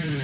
Welcome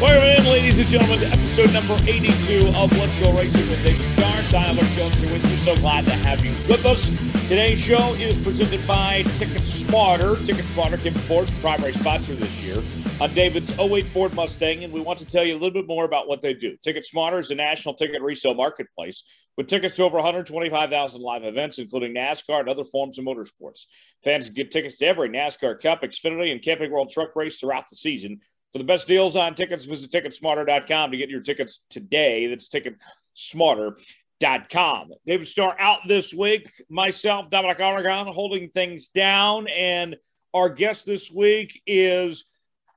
in, ladies and gentlemen, episode number 82 of Let's Go Racing with David Starr. Tyler Jones here with you. So glad to have you with us. Today's show is presented by Ticket Smarter. Ticket Smarter, Kim Ford's primary sponsor this year on David's 08 Ford Mustang, and we want to tell you a little bit more about what they do. Ticket Smarter is a national ticket resale marketplace with tickets to over 125,000 live events, including NASCAR and other forms of motorsports. Fans get tickets to every NASCAR Cup, Xfinity, and Camping World Truck Race throughout the season. For the best deals on tickets, visit ticketsmarter.com to get your tickets today. That's ticketsmarter.com. David Starr out this week. Myself, Dominic Aragon, holding things down. And our guest this week is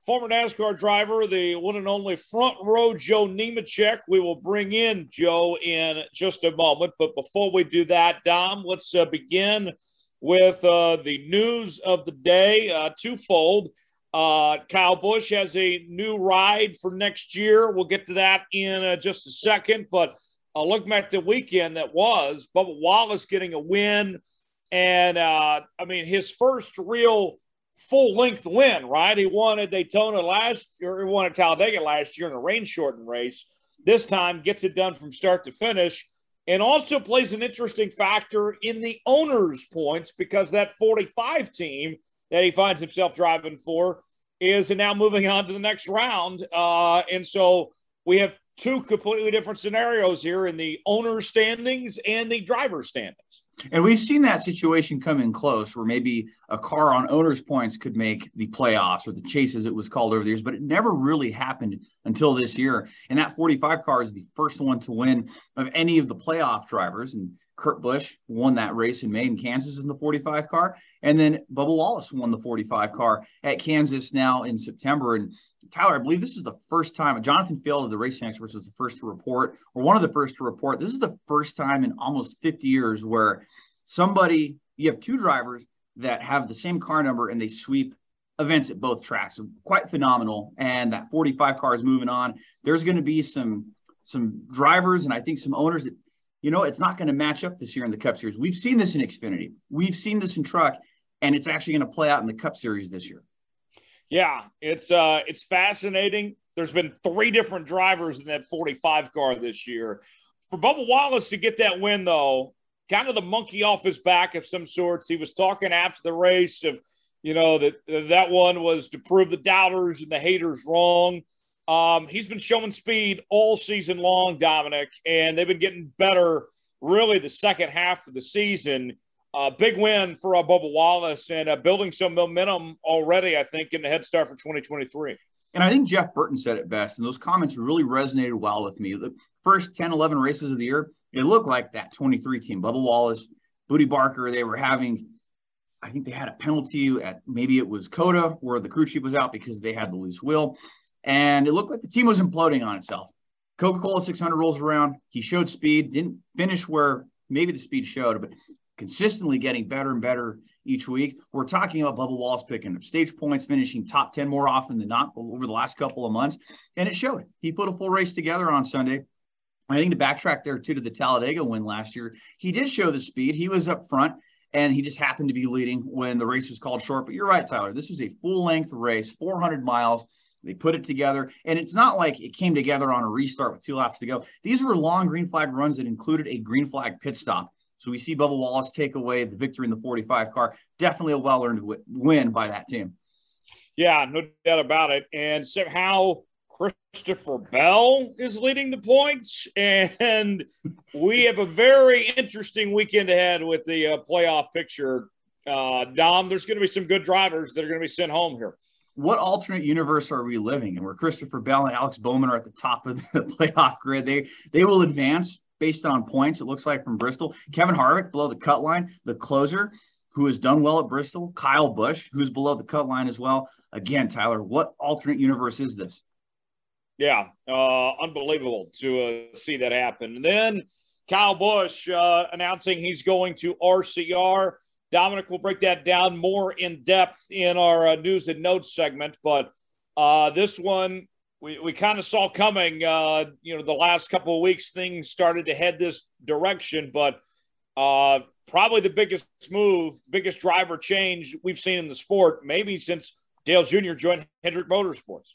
former NASCAR driver, the one and only front row Joe Nemechek. We will bring in Joe in just a moment. But before we do that, Dom, let's uh, begin with uh, the news of the day, uh, twofold. Uh, Kyle Busch has a new ride for next year. We'll get to that in uh, just a second. But uh, looking at the weekend that was, Bubba Wallace getting a win. And uh, I mean, his first real full length win, right? He won at Daytona last year, he won at Talladega last year in a rain shortened race. This time gets it done from start to finish and also plays an interesting factor in the owner's points because that 45 team that he finds himself driving for is now moving on to the next round. Uh, and so we have two completely different scenarios here in the owner standings and the driver standings. And we've seen that situation come in close where maybe a car on owner's points could make the playoffs or the chase as it was called over the years, but it never really happened until this year. And that 45 car is the first one to win of any of the playoff drivers. And Kurt Busch won that race in May in Kansas in the 45 car. And then Bubba Wallace won the 45 car at Kansas now in September. And Tyler, I believe this is the first time Jonathan Field of the Racing Experts was the first to report, or one of the first to report. This is the first time in almost 50 years where somebody, you have two drivers that have the same car number and they sweep events at both tracks. Quite phenomenal. And that 45 car is moving on. There's going to be some some drivers and I think some owners that you know, it's not going to match up this year in the Cup Series. We've seen this in Xfinity, we've seen this in Truck, and it's actually going to play out in the Cup Series this year. Yeah, it's uh, it's fascinating. There's been three different drivers in that 45 car this year. For Bubba Wallace to get that win, though, kind of the monkey off his back of some sorts. He was talking after the race of, you know, that that one was to prove the doubters and the haters wrong. Um, he's been showing speed all season long, Dominic, and they've been getting better really the second half of the season. Uh, big win for uh, Bubba Wallace and uh, building some momentum already, I think, in the head start for 2023. And I think Jeff Burton said it best, and those comments really resonated well with me. The first 10, 11 races of the year, it looked like that 23 team. Bubba Wallace, Bootie Barker, they were having, I think they had a penalty at maybe it was COTA where the crew chief was out because they had the loose wheel and it looked like the team was imploding on itself. Coca Cola 600 rolls around. He showed speed, didn't finish where maybe the speed showed, but consistently getting better and better each week. We're talking about Bubba Wallace picking up stage points, finishing top 10 more often than not over the last couple of months. And it showed. He put a full race together on Sunday. I think to backtrack there too to the Talladega win last year, he did show the speed. He was up front and he just happened to be leading when the race was called short. But you're right, Tyler. This was a full length race, 400 miles. They put it together, and it's not like it came together on a restart with two laps to go. These were long green flag runs that included a green flag pit stop. So we see Bubba Wallace take away the victory in the 45 car. Definitely a well earned win by that team. Yeah, no doubt about it. And somehow Christopher Bell is leading the points, and we have a very interesting weekend ahead with the uh, playoff picture. Uh, Dom, there's going to be some good drivers that are going to be sent home here what alternate universe are we living in where Christopher Bell and Alex Bowman are at the top of the playoff grid? They they will advance based on points, it looks like from Bristol. Kevin Harvick below the cut line, the closer who has done well at Bristol, Kyle Busch, who's below the cut line as well. Again, Tyler, what alternate universe is this? Yeah, uh, unbelievable to uh, see that happen. And then Kyle Busch uh, announcing he's going to RCR. Dominic will break that down more in depth in our uh, news and notes segment. But uh, this one, we, we kind of saw coming. Uh, you know, the last couple of weeks, things started to head this direction. But uh, probably the biggest move, biggest driver change we've seen in the sport, maybe since Dale Jr. joined Hendrick Motorsports.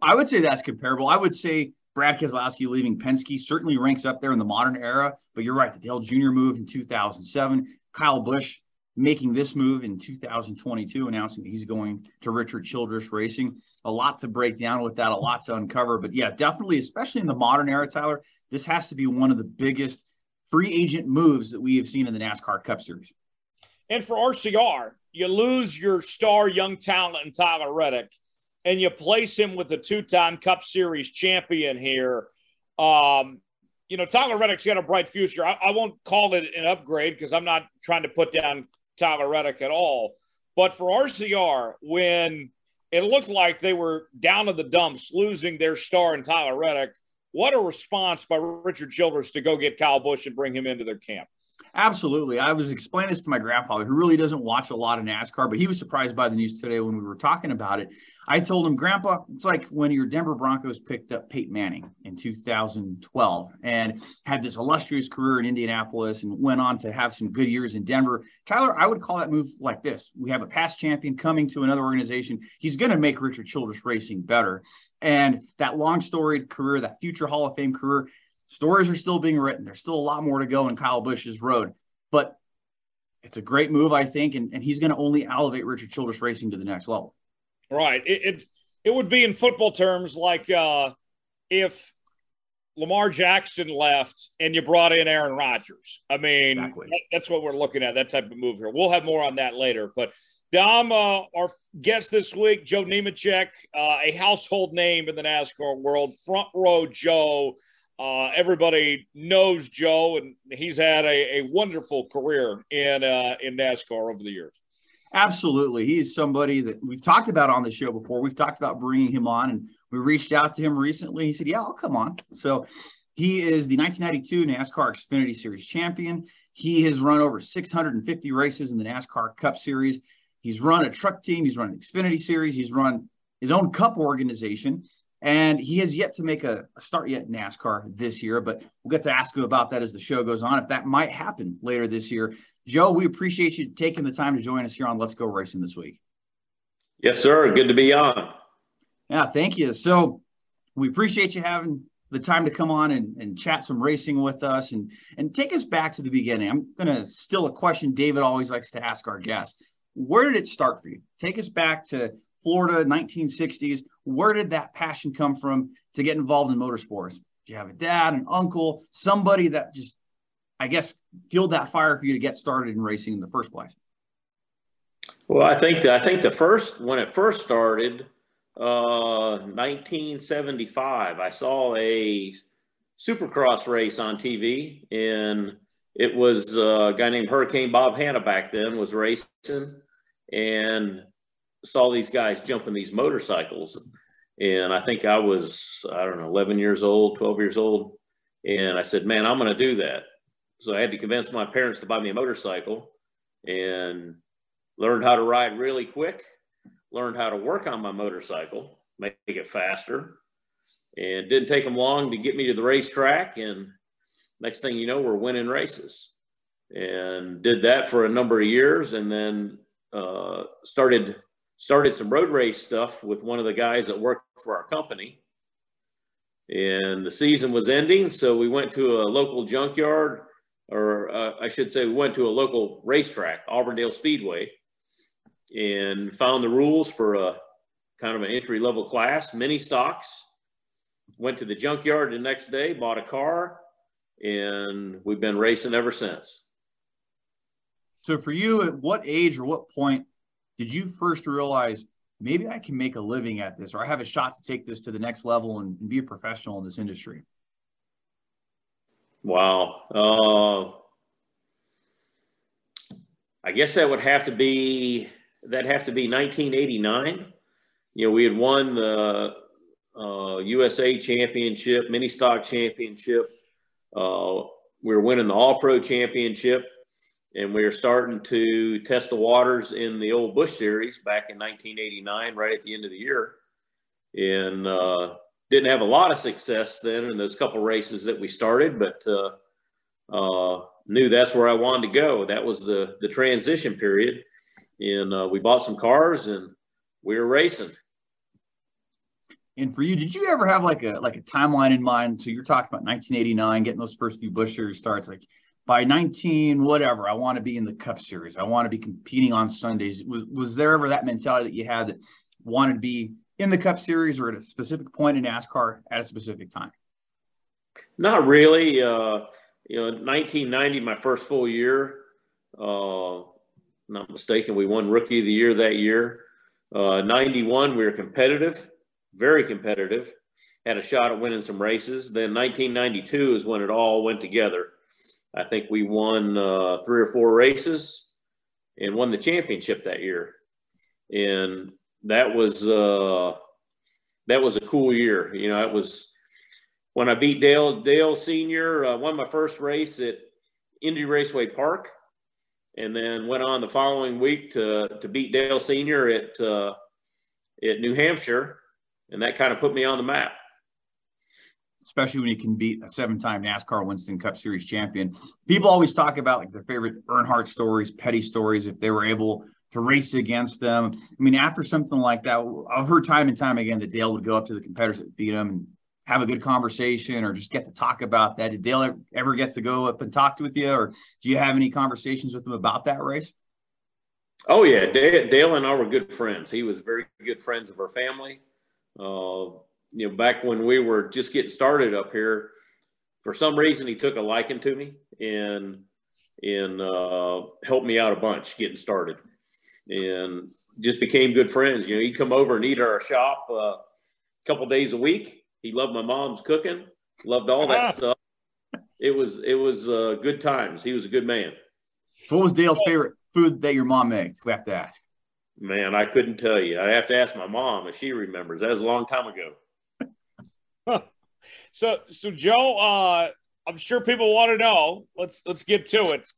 I would say that's comparable. I would say Brad Keselowski leaving Penske certainly ranks up there in the modern era, but you're right. The Dale Jr. move in 2007, Kyle Busch making this move in 2022, announcing he's going to Richard Childress Racing. A lot to break down with that, a lot to uncover. But yeah, definitely, especially in the modern era, Tyler, this has to be one of the biggest free agent moves that we have seen in the NASCAR Cup Series. And for RCR, you lose your star young talent in Tyler Reddick, and you place him with a two-time Cup Series champion here. Um, you know, Tyler Reddick's got a bright future. I, I won't call it an upgrade because I'm not trying to put down Tyler Reddick at all. But for RCR, when it looked like they were down in the dumps, losing their star in Tyler Reddick, what a response by Richard Childress to go get Kyle Busch and bring him into their camp. Absolutely. I was explaining this to my grandfather, who really doesn't watch a lot of NASCAR, but he was surprised by the news today when we were talking about it. I told him, Grandpa, it's like when your Denver Broncos picked up Peyton Manning in 2012 and had this illustrious career in Indianapolis and went on to have some good years in Denver. Tyler, I would call that move like this. We have a past champion coming to another organization. He's going to make Richard Childress Racing better. And that long storied career, that future Hall of Fame career, stories are still being written. There's still a lot more to go in Kyle Busch's road. But it's a great move, I think, and, and he's going to only elevate Richard Childress Racing to the next level. Right. It, it, it would be in football terms like uh, if Lamar Jackson left and you brought in Aaron Rodgers. I mean, exactly. that, that's what we're looking at, that type of move here. We'll have more on that later. But Dom, uh, our guest this week, Joe Nemechek, uh, a household name in the NASCAR world, front row Joe. Uh, everybody knows Joe, and he's had a, a wonderful career in uh, in NASCAR over the years. Absolutely. He's somebody that we've talked about on the show before. We've talked about bringing him on, and we reached out to him recently. He said, Yeah, I'll come on. So he is the 1992 NASCAR Xfinity Series champion. He has run over 650 races in the NASCAR Cup Series. He's run a truck team, he's run an Xfinity Series, he's run his own cup organization, and he has yet to make a, a start yet in NASCAR this year. But we'll get to ask him about that as the show goes on, if that might happen later this year. Joe, we appreciate you taking the time to join us here on Let's Go Racing this week. Yes, sir. Good to be on. Yeah, thank you. So we appreciate you having the time to come on and, and chat some racing with us and, and take us back to the beginning. I'm going to still a question David always likes to ask our guests. Where did it start for you? Take us back to Florida, 1960s. Where did that passion come from to get involved in motorsports? Do you have a dad, an uncle, somebody that just I guess, fueled that fire for you to get started in racing in the first place? Well, I think I think the first when it first started, uh, 1975, I saw a Supercross race on TV, and it was uh, a guy named Hurricane Bob Hannah back then was racing, and saw these guys jumping these motorcycles, and I think I was I don't know 11 years old, 12 years old, and I said, man, I'm going to do that. So I had to convince my parents to buy me a motorcycle and learned how to ride really quick, learned how to work on my motorcycle, make it faster. And didn't take them long to get me to the racetrack. And next thing you know, we're winning races. And did that for a number of years and then uh, started started some road race stuff with one of the guys that worked for our company. And the season was ending, so we went to a local junkyard or uh, I should say, we went to a local racetrack, Auburndale Speedway, and found the rules for a kind of an entry level class, mini stocks. Went to the junkyard the next day, bought a car, and we've been racing ever since. So, for you, at what age or what point did you first realize maybe I can make a living at this, or I have a shot to take this to the next level and, and be a professional in this industry? Wow. Uh, I guess that would have to be that have to be 1989. You know, we had won the uh, USA Championship, Mini Stock Championship. Uh, we were winning the All Pro Championship, and we were starting to test the waters in the old Busch Series back in 1989, right at the end of the year. And uh, didn't have a lot of success then in those couple races that we started, but uh, uh, knew that's where I wanted to go. That was the the transition period, and uh, we bought some cars and we were racing. And for you, did you ever have like a like a timeline in mind? So you're talking about 1989, getting those first few Busch Series starts. Like by 19, whatever, I want to be in the Cup Series. I want to be competing on Sundays. Was was there ever that mentality that you had that wanted to be in the Cup Series or at a specific point in NASCAR at a specific time? Not really. Uh, you know, 1990, my first full year. Uh, not mistaken, we won Rookie of the Year that year. Uh, 91, we were competitive, very competitive. Had a shot at winning some races. Then 1992 is when it all went together. I think we won uh, three or four races and won the championship that year. And that was uh, that was a cool year. You know, it was when I beat Dale Dale Senior. Uh, won my first race at Indy Raceway Park, and then went on the following week to to beat Dale Senior at uh, at New Hampshire, and that kind of put me on the map. Especially when you can beat a seven-time NASCAR Winston Cup Series champion. People always talk about like their favorite Earnhardt stories, Petty stories, if they were able to race against them. I mean, after something like that, I've heard time and time again that Dale would go up to the competitors that beat him and have a good conversation or just get to talk about that. Did Dale ever get to go up and talk with you, or do you have any conversations with him about that race? Oh yeah, Dale, and I were good friends. He was very good friends of our family. Uh, you know, back when we were just getting started up here, for some reason he took a liking to me and and uh, helped me out a bunch getting started and just became good friends. You know, he'd come over and eat at our shop uh, a couple days a week. He loved my mom's cooking, loved all that ah. stuff. It was it was uh, good times. He was a good man. What was Dale's favorite food that your mom made? We have to ask. Man, I couldn't tell you. I have to ask my mom if she remembers. That was a long time ago. So, so Joe, uh, I'm sure people want to know. Let's let's get to it.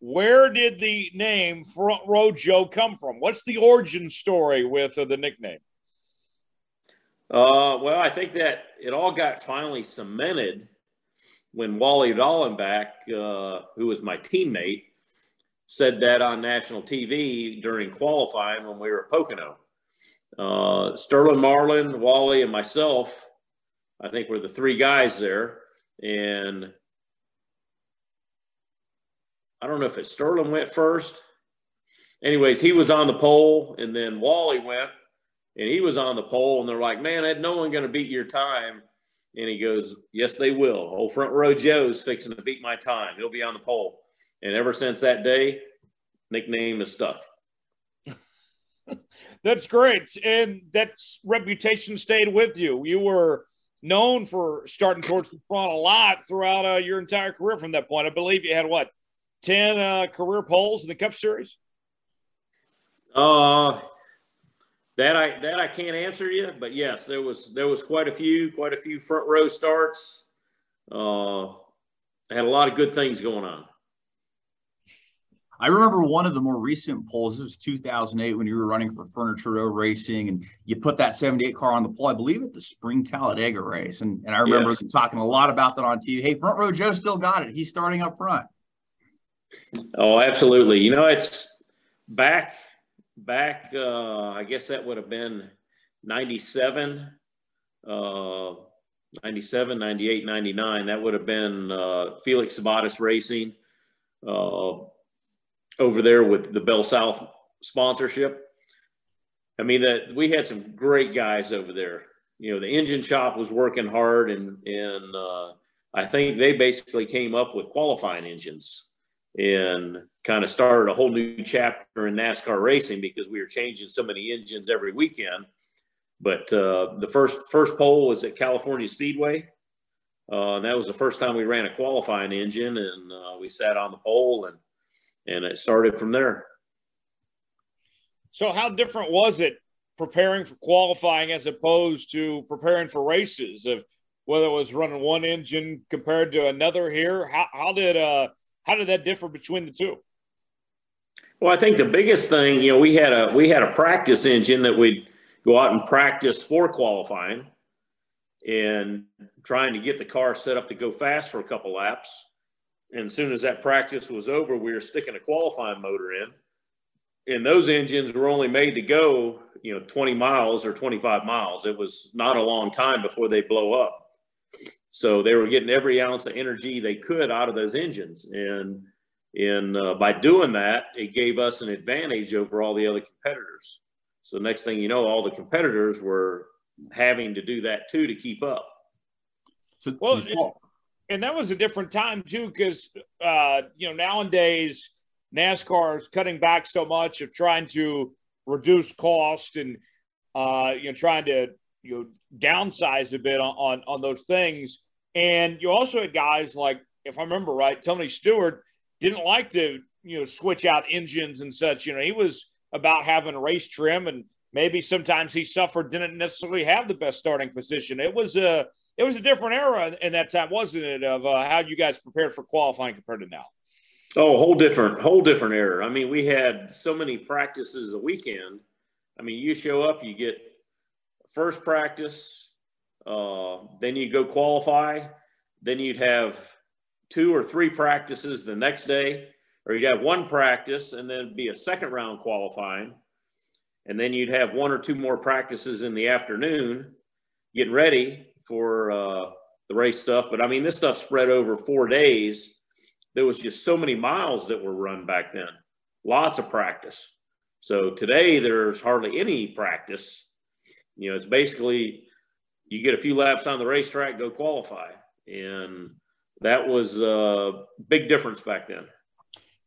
Where did the name Front Row Joe come from? What's the origin story with uh, the nickname? Uh, well, I think that it all got finally cemented when Wally Dallenbach, uh, who was my teammate, said that on national TV during qualifying when we were at Pocono. Uh, Sterling Marlin, Wally, and myself, I think were the three guys there. And I don't know if it Sterling went first. Anyways, he was on the pole, and then Wally went, and he was on the pole, and they're like, "Man, had no one going to beat your time." And he goes, "Yes, they will. Old front row Joe's fixing to beat my time. He'll be on the pole." And ever since that day, nickname is stuck. That's great, and that reputation stayed with you. You were known for starting towards the front a lot throughout uh, your entire career. From that point, I believe you had what 10 uh, career poles in the Cup Series? Uh, that I that I can't answer you, but yes, there was there was quite a few quite a few front row starts. Uh, had a lot of good things going on. I remember one of the more recent poles. This was 2008 when you were running for Furniture Row Racing, and you put that 78 car on the pole. I believe at the Spring Talladega race, and and I remember yes. talking a lot about that on TV. Hey, Front Row Joe still got it. He's starting up front. Oh, absolutely. You know, it's back, back, uh, I guess that would have been 97, uh, 97, 98, 99. That would have been uh, Felix Sabates Racing uh, over there with the Bell South sponsorship. I mean, that we had some great guys over there. You know, the engine shop was working hard, and and uh, I think they basically came up with qualifying engines and kind of started a whole new chapter in NASCAR racing because we were changing so many engines every weekend. But uh, the first first pole was at California Speedway. Uh, and that was the first time we ran a qualifying engine, and uh, we sat on the pole, and and it started from there. So, how different was it preparing for qualifying as opposed to preparing for races? Of whether it was running one engine compared to another here, how how did uh how did that differ between the two? Well, I think the biggest thing, you know, we had a we had a practice engine that we'd go out and practice for qualifying and trying to get the car set up to go fast for a couple laps. And as soon as that practice was over, we were sticking a qualifying motor in. and those engines were only made to go, you know, 20 miles or 25 miles. It was not a long time before they blow up. So they were getting every ounce of energy they could out of those engines. And in uh, by doing that, it gave us an advantage over all the other competitors. So next thing you know, all the competitors were having to do that too to keep up. So well, and that was a different time too, because uh, you know nowadays NASCAR is cutting back so much of trying to reduce cost and uh, you know trying to you know downsize a bit on, on on those things. And you also had guys like, if I remember right, Tony Stewart didn't like to you know switch out engines and such. You know, he was about having race trim, and maybe sometimes he suffered didn't necessarily have the best starting position. It was a it was a different era in that time, wasn't it? Of uh, how you guys prepared for qualifying compared to now. Oh, whole different, whole different era. I mean, we had so many practices a weekend. I mean, you show up, you get first practice, uh, then you go qualify, then you'd have two or three practices the next day, or you'd have one practice and then be a second round qualifying, and then you'd have one or two more practices in the afternoon, getting ready for uh, the race stuff. But I mean, this stuff spread over four days there was just so many miles that were run back then, lots of practice. So today there's hardly any practice. You know, it's basically you get a few laps on the racetrack, go qualify. And that was a big difference back then.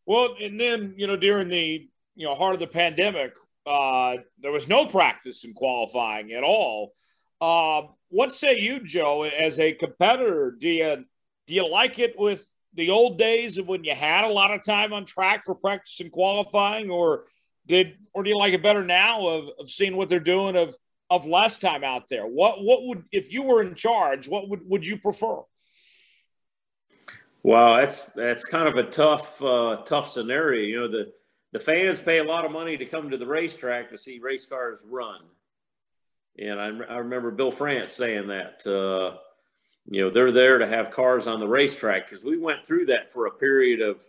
Well, and then, you know, during the, you know, heart of the pandemic, uh, there was no practice in qualifying at all. Uh, what say you, Joe, as a competitor? Do you do you like it with the old days of when you had a lot of time on track for practice and qualifying, or did or do you like it better now of, of seeing what they're doing of of less time out there? What what would if you were in charge, what would would you prefer? Well, that's that's kind of a tough uh, tough scenario. You know, the the fans pay a lot of money to come to the racetrack to see race cars run, and I, I remember Bill France saying that. Uh, you know they're there to have cars on the racetrack because we went through that for a period of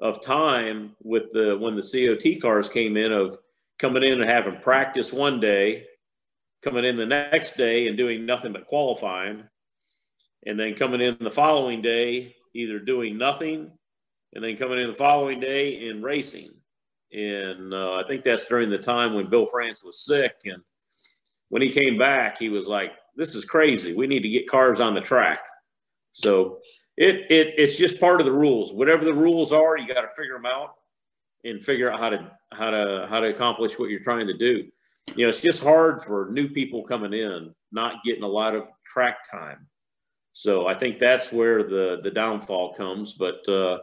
of time with the when the COT cars came in of coming in and having practice one day, coming in the next day and doing nothing but qualifying, and then coming in the following day either doing nothing, and then coming in the following day and racing. And uh, I think that's during the time when Bill France was sick, and when he came back, he was like, this is crazy. We need to get cars on the track. So it, it it's just part of the rules. Whatever the rules are, you got to figure them out and figure out how to how to how to accomplish what you're trying to do. You know, it's just hard for new people coming in, not getting a lot of track time. So I think that's where the the downfall comes. But uh,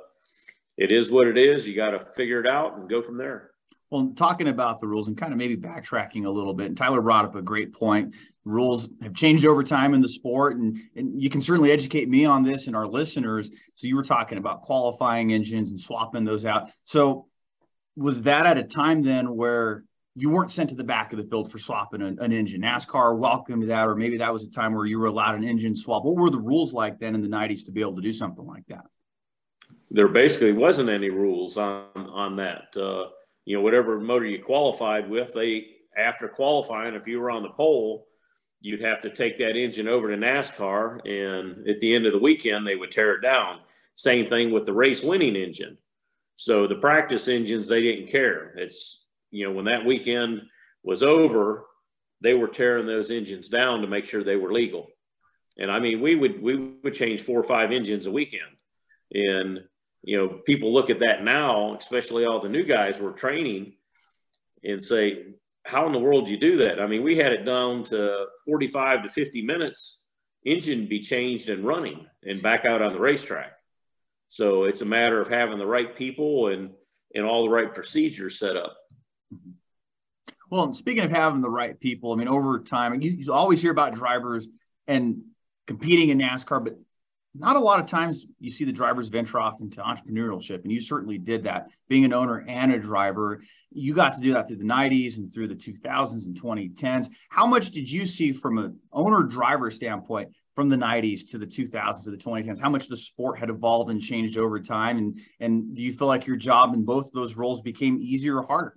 it is what it is. You got to figure it out and go from there. Well, talking about the rules and kind of maybe backtracking a little bit, and Tyler brought up a great point. Rules have changed over time in the sport, and, and you can certainly educate me on this and our listeners. So, you were talking about qualifying engines and swapping those out. So, was that at a time then where you weren't sent to the back of the field for swapping an, an engine? NASCAR welcomed that, or maybe that was a time where you were allowed an engine swap. What were the rules like then in the 90s to be able to do something like that? There basically wasn't any rules on, on that. Uh, you know, whatever motor you qualified with, they, after qualifying, if you were on the pole, you'd have to take that engine over to NASCAR. And at the end of the weekend, they would tear it down. Same thing with the race winning engine. So the practice engines, they didn't care. It's, you know, when that weekend was over, they were tearing those engines down to make sure they were legal. And I mean, we would, we would change four or five engines a weekend. And you know, people look at that now, especially all the new guys we're training, and say, how in the world do you do that? I mean, we had it down to 45 to 50 minutes, engine be changed and running and back out on the racetrack. So it's a matter of having the right people and, and all the right procedures set up. Well, speaking of having the right people, I mean, over time, you, you always hear about drivers and competing in NASCAR, but not a lot of times you see the drivers venture off into entrepreneurship, and you certainly did that. Being an owner and a driver, you got to do that through the 90s and through the 2000s and 2010s. How much did you see from an owner driver standpoint from the 90s to the 2000s to the 2010s? How much the sport had evolved and changed over time? And and do you feel like your job in both of those roles became easier or harder?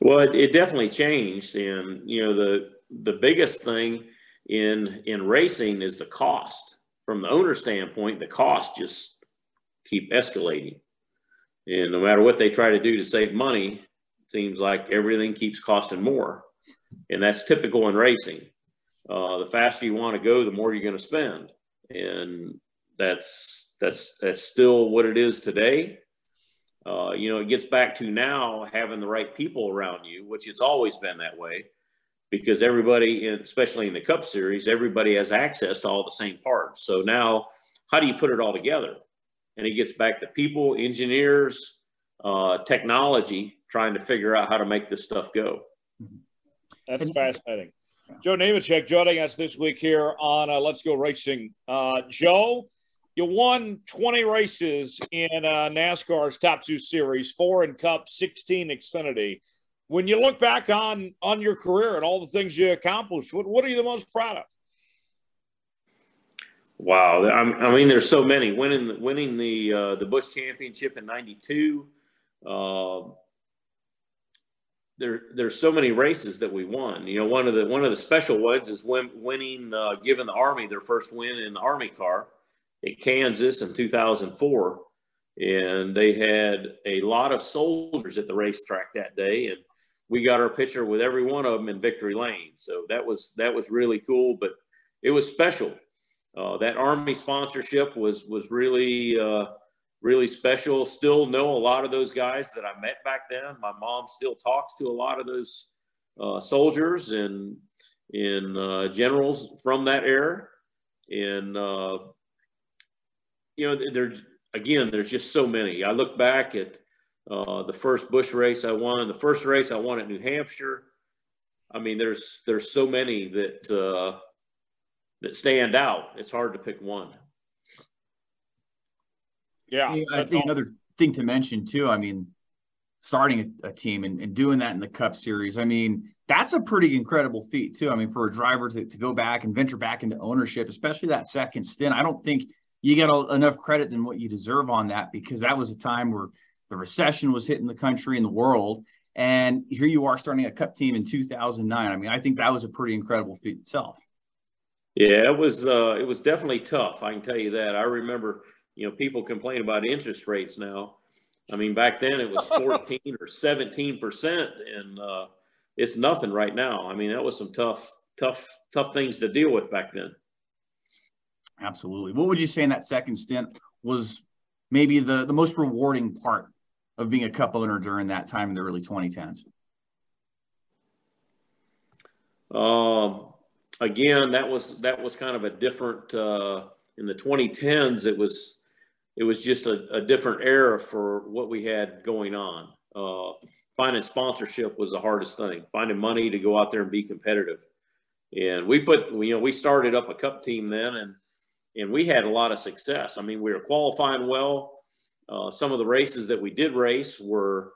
Well, it, it definitely changed, and you know the the biggest thing in in racing is the cost. From the owner standpoint, the costs just keep escalating, and no matter what they try to do to save money, it seems like everything keeps costing more, and that's typical in racing. Uh, the faster you want to go, the more you're going to spend, and that's that's that's still what it is today. Uh, you know, it gets back to now having the right people around you, which it's always been that way, because everybody, especially in the Cup Series, everybody has access to all the same parts. So now, how do you put it all together? And it gets back to people, engineers, uh, technology, trying to figure out how to make this stuff go. That's fascinating. Joe Nemechek joining us this week here on uh, Let's Go Racing. Uh, Joe, you won 20 races in uh, NASCAR's Top Two Series, four in Cup, 16 Xfinity. When you look back on on your career and all the things you accomplished, what, what are you the most proud of? Wow, I mean, there's so many. Winning winning the uh, the Busch Championship in '92. Uh, there there's so many races that we won. You know, one of the one of the special ones is win, winning, uh, giving the Army their first win in the Army car at Kansas in 2004. And they had a lot of soldiers at the racetrack that day. And we got our picture with every one of them in victory lane. So that was, that was really cool, but it was special. Uh, that Army sponsorship was, was really, uh, really special. Still know a lot of those guys that I met back then. My mom still talks to a lot of those uh, soldiers and in uh, generals from that era. And uh, you know, there's again, there's just so many. I look back at uh, the first Busch race I won, the first race I won at New Hampshire. I mean, there's there's so many that uh, that stand out. It's hard to pick one. Yeah, I think another thing to mention too. I mean, starting a, a team and, and, doing that in the Cup Series. I mean, that's a pretty incredible feat too. I mean, for a driver to, to go back and venture back into ownership, especially that second stint, I don't think you get a, enough credit than what you deserve on that because that was a time where the recession was hitting the country and the world. And here you are starting a cup team in 2009. I mean, I think that was a pretty incredible feat itself. Yeah, it was. Uh, it was definitely tough. I can tell you that. I remember, you know, people complain about interest rates now. I mean, back then it was 14 or 17 percent, and uh, it's nothing right now. I mean, that was some tough, tough, tough things to deal with back then. Absolutely. What would you say in that second stint was maybe the, the most rewarding part of being a cup owner during that time in the early 2010s? Um, again, that was that was kind of a different uh, in the 2010s. It was it was just a, a different era for what we had going on. Uh, finding sponsorship was the hardest thing. Finding money to go out there and be competitive. And we put, you know, we started up a cup team then, and and we had a lot of success. I mean, we were qualifying well. Uh, some of the races that we did race were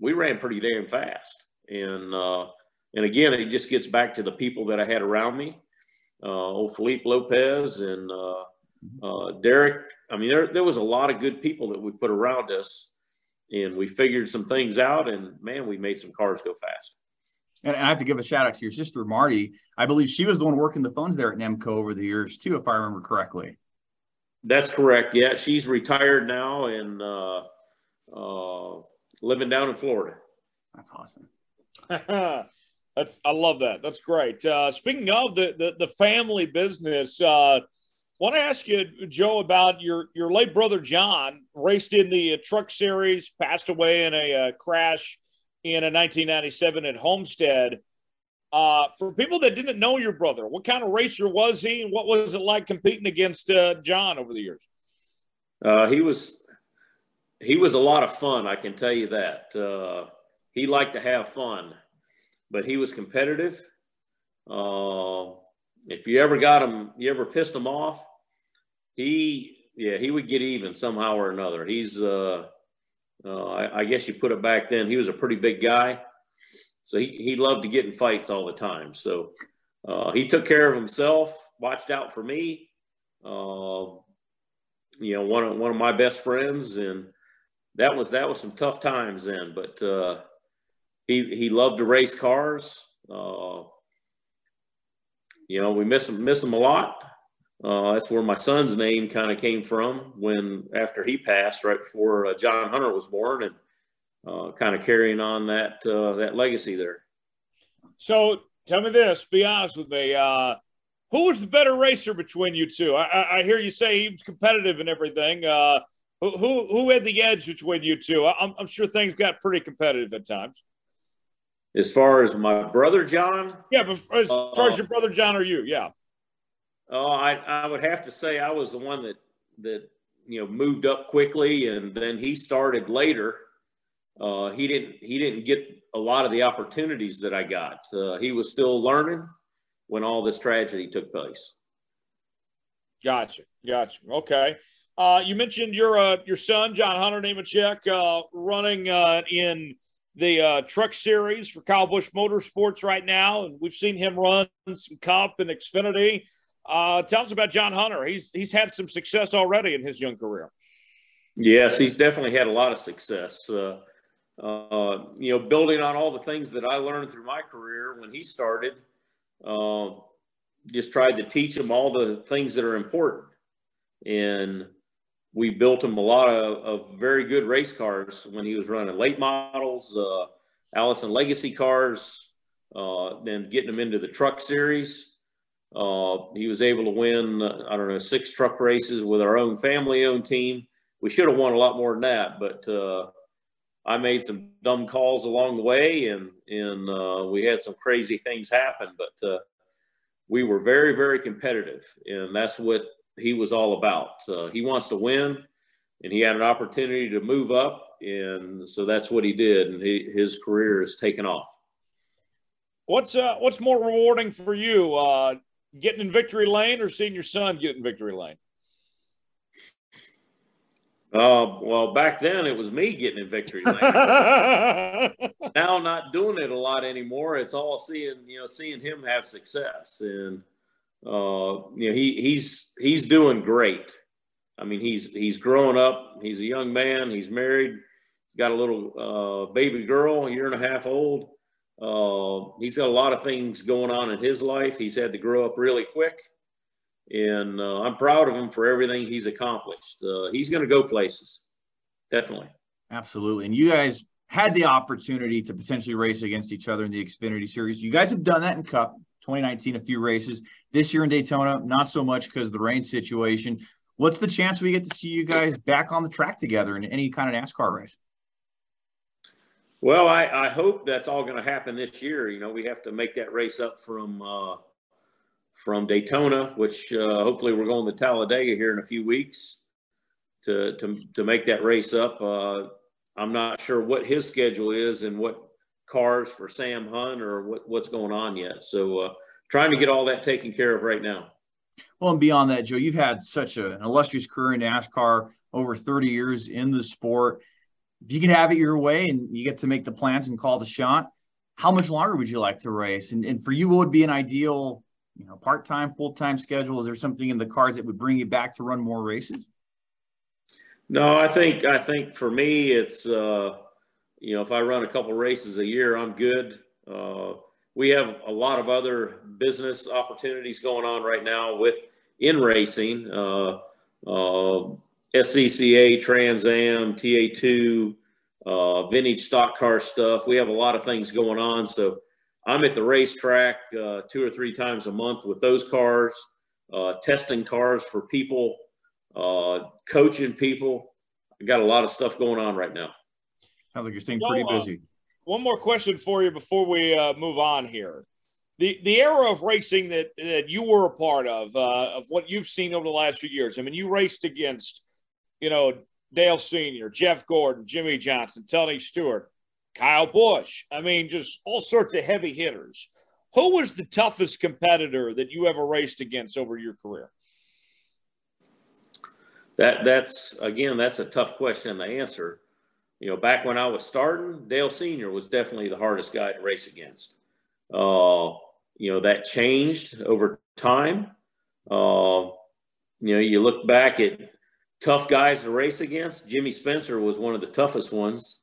we ran pretty damn fast, and uh, and again, it just gets back to the people that I had around me. Uh, old Felipe Lopez and uh, uh, Derek. I mean, there there was a lot of good people that we put around us, and we figured some things out. And man, we made some cars go fast. And I have to give a shout out to your sister, Marty. I believe she was the one working the phones there at Nemco over the years, too, if I remember correctly. That's correct. Yeah, she's retired now and uh, uh, living down in Florida. That's awesome. That's I love that. That's great. Uh, speaking of the, the, the family business, uh, want to ask you, Joe, about your your late brother John. Raced in the uh, Truck Series, passed away in a uh, crash in a 1997 at Homestead. Uh, for people that didn't know your brother, what kind of racer was he, and what was it like competing against uh, John over the years? Uh, he was he was a lot of fun. I can tell you that. Uh, he liked to have fun, but he was competitive. Uh, if you ever got him, you ever pissed him off, he yeah he would get even somehow or another. He's uh, uh, I, I, guess you put it back then. He was a pretty big guy, so he, he loved to get in fights all the time. So uh, he took care of himself, watched out for me. Uh, you know, one of one of my best friends, and that was that was some tough times then. But uh, he he loved to race cars. Uh, you know, we miss him miss him a lot. Uh, that's where my son's name kind of came from when after he passed, right before uh, John Hunter was born, and uh, kind of carrying on that uh, that legacy there. So tell me this: be honest with me. Uh, who was the better racer between you two? I, I, I, hear you say he was competitive and everything. Uh, who, who who had the edge between you two? I'm, I'm sure things got pretty competitive at times. As far as my brother John, yeah, but as far as your brother John or you, yeah. Oh, I, I would have to say I was the one that that you know moved up quickly, and then he started later. Uh, he didn't he didn't get a lot of the opportunities that I got. Uh, he was still learning when all this tragedy took place. Gotcha, gotcha. Okay. Uh, you mentioned your uh, your son John Hunter Nemechek uh, running uh, in the uh, truck series for Kyle Busch Motorsports right now, and we've seen him run some Cup and Xfinity. Uh, tell us about John Hunter. He's he's had some success already in his young career. Yes, he's definitely had a lot of success. Uh, uh, you know, building on all the things that I learned through my career when he started, uh, just tried to teach him all the things that are important. And we built him a lot of, of very good race cars when he was running late models, uh, Allison Legacy cars, uh, then getting him into the truck series. Uh, he was able to win, I don't know, six truck races with our own family owned team. We should have won a lot more than that, but uh, I made some dumb calls along the way and, and uh, we had some crazy things happen, but uh, we were very, very competitive. And that's what he was all about. Uh, he wants to win and he had an opportunity to move up. And so that's what he did. And he, his career has taken off. What's uh, what's more rewarding for you, uh, getting in victory lane or seeing your son get in victory lane? Uh, well, back then it was me getting in victory lane. now not doing it a lot anymore. It's all seeing, you know, seeing him have success, and uh, you know, he he's he's doing great. I mean, he's he's growing up. He's a young man. He's married. He's got a little uh, baby girl, a year and a half old. Uh, he's got a lot of things going on in his life. He's had to grow up really quick. And uh, I'm proud of him for everything he's accomplished. Uh, he's going to go places, definitely. Absolutely. And you guys had the opportunity to potentially race against each other in the Xfinity Series. You guys have done that in Cup 2019, a few races. This year in Daytona, not so much because of the rain situation. What's the chance we get to see you guys back on the track together in any kind of NASCAR race? Well, I, I hope that's all going to happen this year. You know, we have to make that race up from uh, from Daytona, which uh, hopefully we're going to Talladega here in a few weeks to to to make that race up. Uh, I'm not sure what his schedule is and what cars for Sam Hunt or what, what's going on yet. So uh, trying to get all that taken care of right now. Well, and beyond that, Joe, you've had such a, an illustrious career in NASCAR, over 30 years in the sport if you can have it your way and you get to make the plans and call the shot, how much longer would you like to race? And, and for you, what would be an ideal, you know, part-time, full-time schedule? Is there something in the cards that would bring you back to run more races? No, I think I think for me, it's uh, you know, if I run a couple races a year, I'm good. Uh, we have a lot of other business opportunities going on right now with in racing. Uh, uh SCCA, Trans Am, TA2, uh, vintage stock car stuff. We have a lot of things going on. So I'm at the racetrack uh, two or three times a month with those cars, uh, testing cars for people, uh, coaching people. I got a lot of stuff going on right now. Sounds like you're staying pretty uh, busy. one more question for you before we uh, move on here. The, the era of racing that, that you were a part of, of what you've seen over the last few years. I mean, you raced against you know, Dale Sr., Jeff Gordon, Jimmie Johnson, Tony Stewart, Kyle Busch. I mean, just all sorts of heavy hitters. Who was the toughest competitor that you ever raced against over your career? That that's again, that's a tough question to answer. You know, back when I was starting, Dale Sr. was definitely the hardest guy to race against. Uh, you know, that changed over time. Uh, you know, you look back at tough guys to race against. Jimmy Spencer was one of the toughest ones.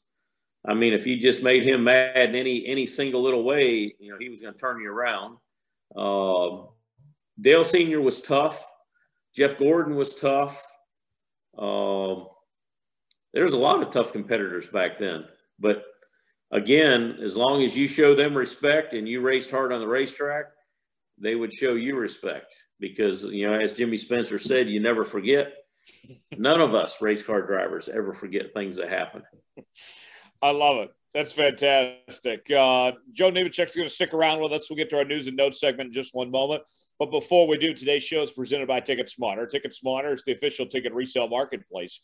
I mean, if you just made him mad in any any single little way, you know, he was going to turn you around. Uh, Dale Senior was tough. Jeff Gordon was tough. Um, there was a lot of tough competitors back then. But again, as long as you show them respect and you raced hard on the racetrack, they would show you respect because, you know, as Jimmy Spencer said, you never forget. None of us race car drivers ever forget things that happen. I love it. That's fantastic. Uh, Joe Nemechek's going to stick around with us. We'll get to our news and notes segment in just one moment. But before we do, today's show is presented by Ticket Smarter. Ticket Smarter is the official ticket resale marketplace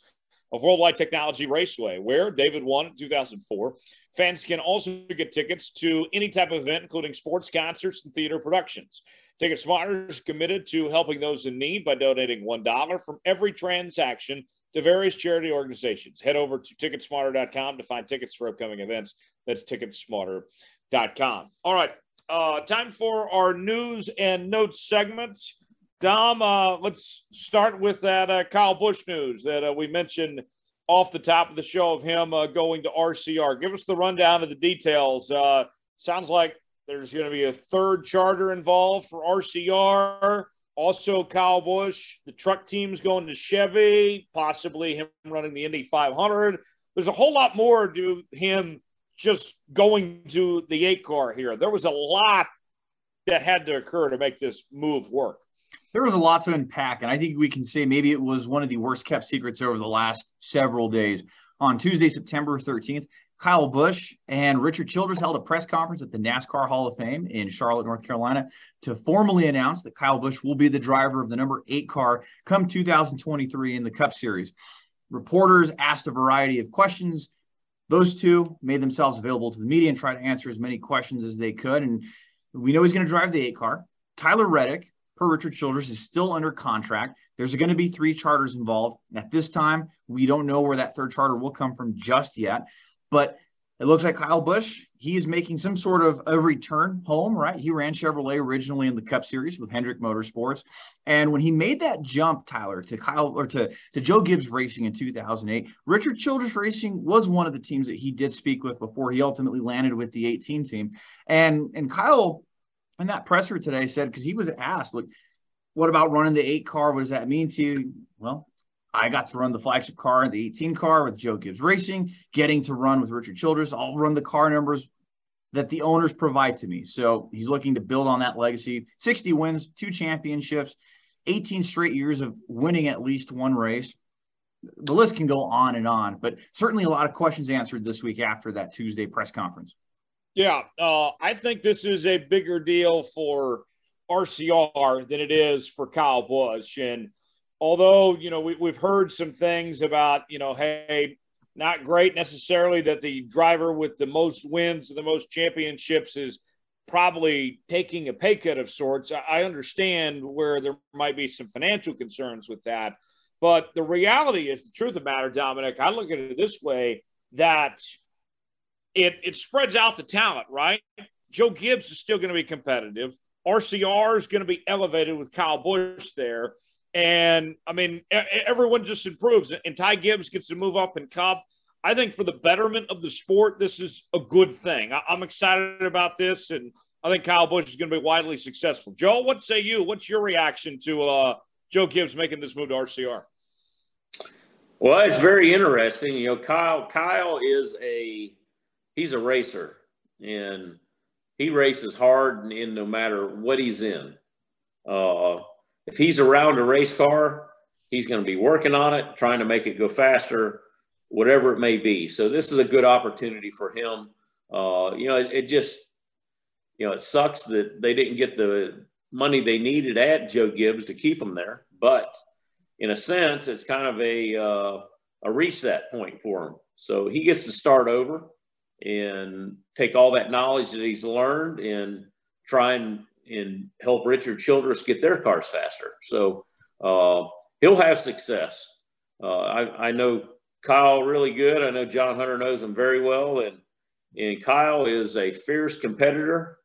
of Worldwide Technology Raceway, where David won in 2004. Fans can also get tickets to any type of event, including sports, concerts, and theater productions. Ticket Smarter is committed to helping those in need by donating $1 from every transaction to various charity organizations. Head over to ticketsmarter.com to find tickets for upcoming events. That's ticketsmarter.com. All right. Uh, time for our news and notes segments. Dom, uh, let's start with that uh, Kyle Busch news that uh, we mentioned off the top of the show of him uh, going to RCR. Give us the rundown of the details. Uh, sounds like there's going to be a third charter involved for RCR. Also, Kyle Busch, the truck team's going to Chevy, possibly him running the Indy 500. There's a whole lot more to him just going to the eight car here. There was a lot that had to occur to make this move work. There was a lot to unpack, and I think we can say maybe it was one of the worst kept secrets over the last several days. On Tuesday, September 13th, Kyle Busch and Richard Childress held a press conference at the NASCAR Hall of Fame in Charlotte, North Carolina, to formally announce that Kyle Busch will be the driver of the number eight car come 2023 in the Cup Series. Reporters asked a variety of questions. Those two made themselves available to the media and tried to answer as many questions as they could. And we know he's going to drive the eight car. Tyler Reddick, per Richard Childress, is still under contract. There's going to be three charters involved. At this time, we don't know where that third charter will come from just yet. But it looks like Kyle Busch, he is making some sort of a return home, right? He ran Chevrolet originally in the Cup Series with Hendrick Motorsports. And when he made that jump, Tyler, to Kyle or to, to Joe Gibbs Racing in 2008, Richard Childress Racing was one of the teams that he did speak with before he ultimately landed with the 18 team. And, and Kyle, in that presser today, said, because he was asked, look, what about running the eight car? What does that mean to you? Well, I got to run the flagship car, the 18 car with Joe Gibbs Racing, getting to run with Richard Childress. I'll run the car numbers that the owners provide to me. So he's looking to build on that legacy. 60 wins, two championships, 18 straight years of winning at least one race. The list can go on and on, but certainly a lot of questions answered this week after that Tuesday press conference. Yeah, uh, I think this is a bigger deal for RCR than it is for Kyle Busch. And although you know we, we've heard some things about you know hey not great necessarily that the driver with the most wins and the most championships is probably taking a pay cut of sorts. I understand where there might be some financial concerns with that. But the reality is the truth of the matter dominic i look at it this way that it it spreads out the talent right? Joe gibbs is still going to be competitive. Rcr is going to be elevated with kyle busch there and I mean, everyone just improves. And Ty Gibbs gets to move up in Cup. I think for the betterment of the sport, this is a good thing. I'm excited about this, and I think Kyle Busch is going to be widely successful. Joe, what say you? What's your reaction to uh, Joe Gibbs making this move to RCR? Well, it's very interesting. You know, Kyle Kyle is a he's a racer, and he races hard in no matter what he's in. Uh, if he's around a race car, he's going to be working on it, trying to make it go faster, whatever it may be. So this is a good opportunity for him. Uh, you know, it, it, just, you know, it sucks that they didn't get the money they needed at Joe Gibbs to keep him there. But in a sense, it's kind of a uh, a reset point for him. So he gets to start over and take all that knowledge that he's learned and try and and help Richard Childress get their cars faster. So uh, he'll have success. Uh, I, I, know Kyle really good. I know John Hunter knows him very well, and and Kyle is a fierce competitor,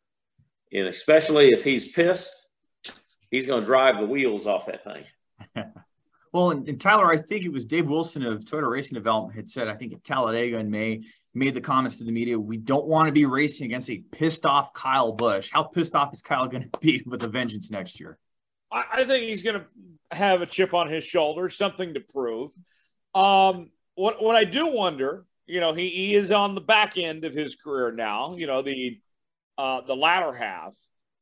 and especially if he's pissed, he's going to drive the wheels off that thing. Well, and, and, Tyler, I think it was Dave Wilson of Toyota Racing Development had said, I think at Talladega in May, made the comments to the media, we don't want to be racing against a pissed off Kyle Busch. How pissed off is Kyle going to be with a vengeance next year? I, I think he's going to have a chip on his shoulder, something to prove. Um, what what I do wonder, you know, he, he is on the back end of his career now. You know, the uh, the latter half,